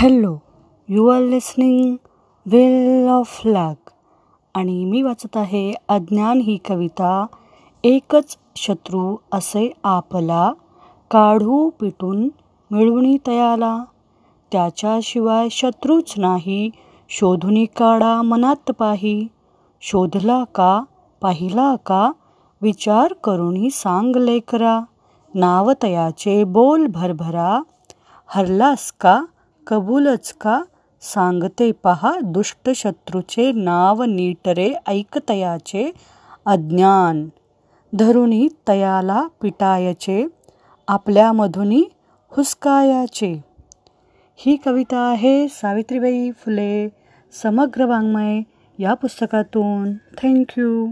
Hello you are listening well of luck. आणि मी वाचत आहे अज्ञान ही कविता एकच शत्रू असे आपला काढू पिटून मिळवणी तयाला. त्याच्याशिवाय शत्रूच नाही शोधुनी काढा मनात पाही. शोधला का पाहिला का विचार करूनही सांग लेकरा. नाव तयाचे बोल भरभरा. हरलास का कबूलच का? सांगते पहा दुष्ट शत्रूचे नाव नीटरे ऐकतयाचे अज्ञान. धरुणी तयाला पिटायचे आपल्यामधुनी हुसकायाचे. ही कविता आहे सावित्रीबाई फुले समग्र वाङ्मय या पुस्तकातून. थँक्यू